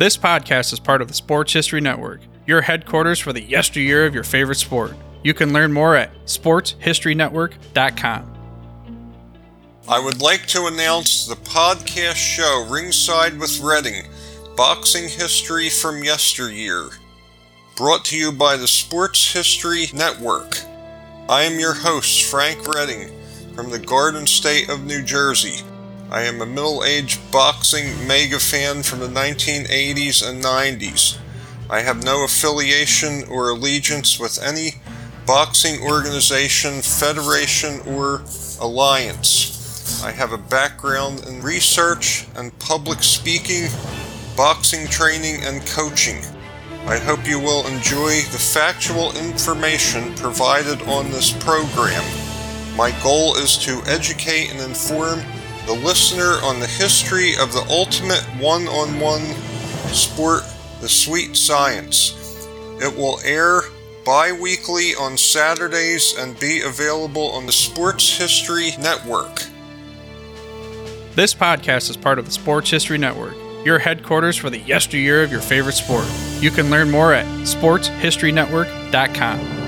This podcast is part of the Sports History Network, your headquarters for the yesteryear of your favorite sport. You can learn more at sportshistorynetwork.com. I would like to announce the podcast show Ringside with Redding Boxing History from Yesteryear, brought to you by the Sports History Network. I am your host, Frank Redding, from the Garden State of New Jersey. I am a middle aged boxing mega fan from the 1980s and 90s. I have no affiliation or allegiance with any boxing organization, federation, or alliance. I have a background in research and public speaking, boxing training, and coaching. I hope you will enjoy the factual information provided on this program. My goal is to educate and inform the listener on the history of the ultimate one on one sport, the sweet science. It will air bi weekly on Saturdays and be available on the Sports History Network. This podcast is part of the Sports History Network, your headquarters for the yesteryear of your favorite sport. You can learn more at sportshistorynetwork.com.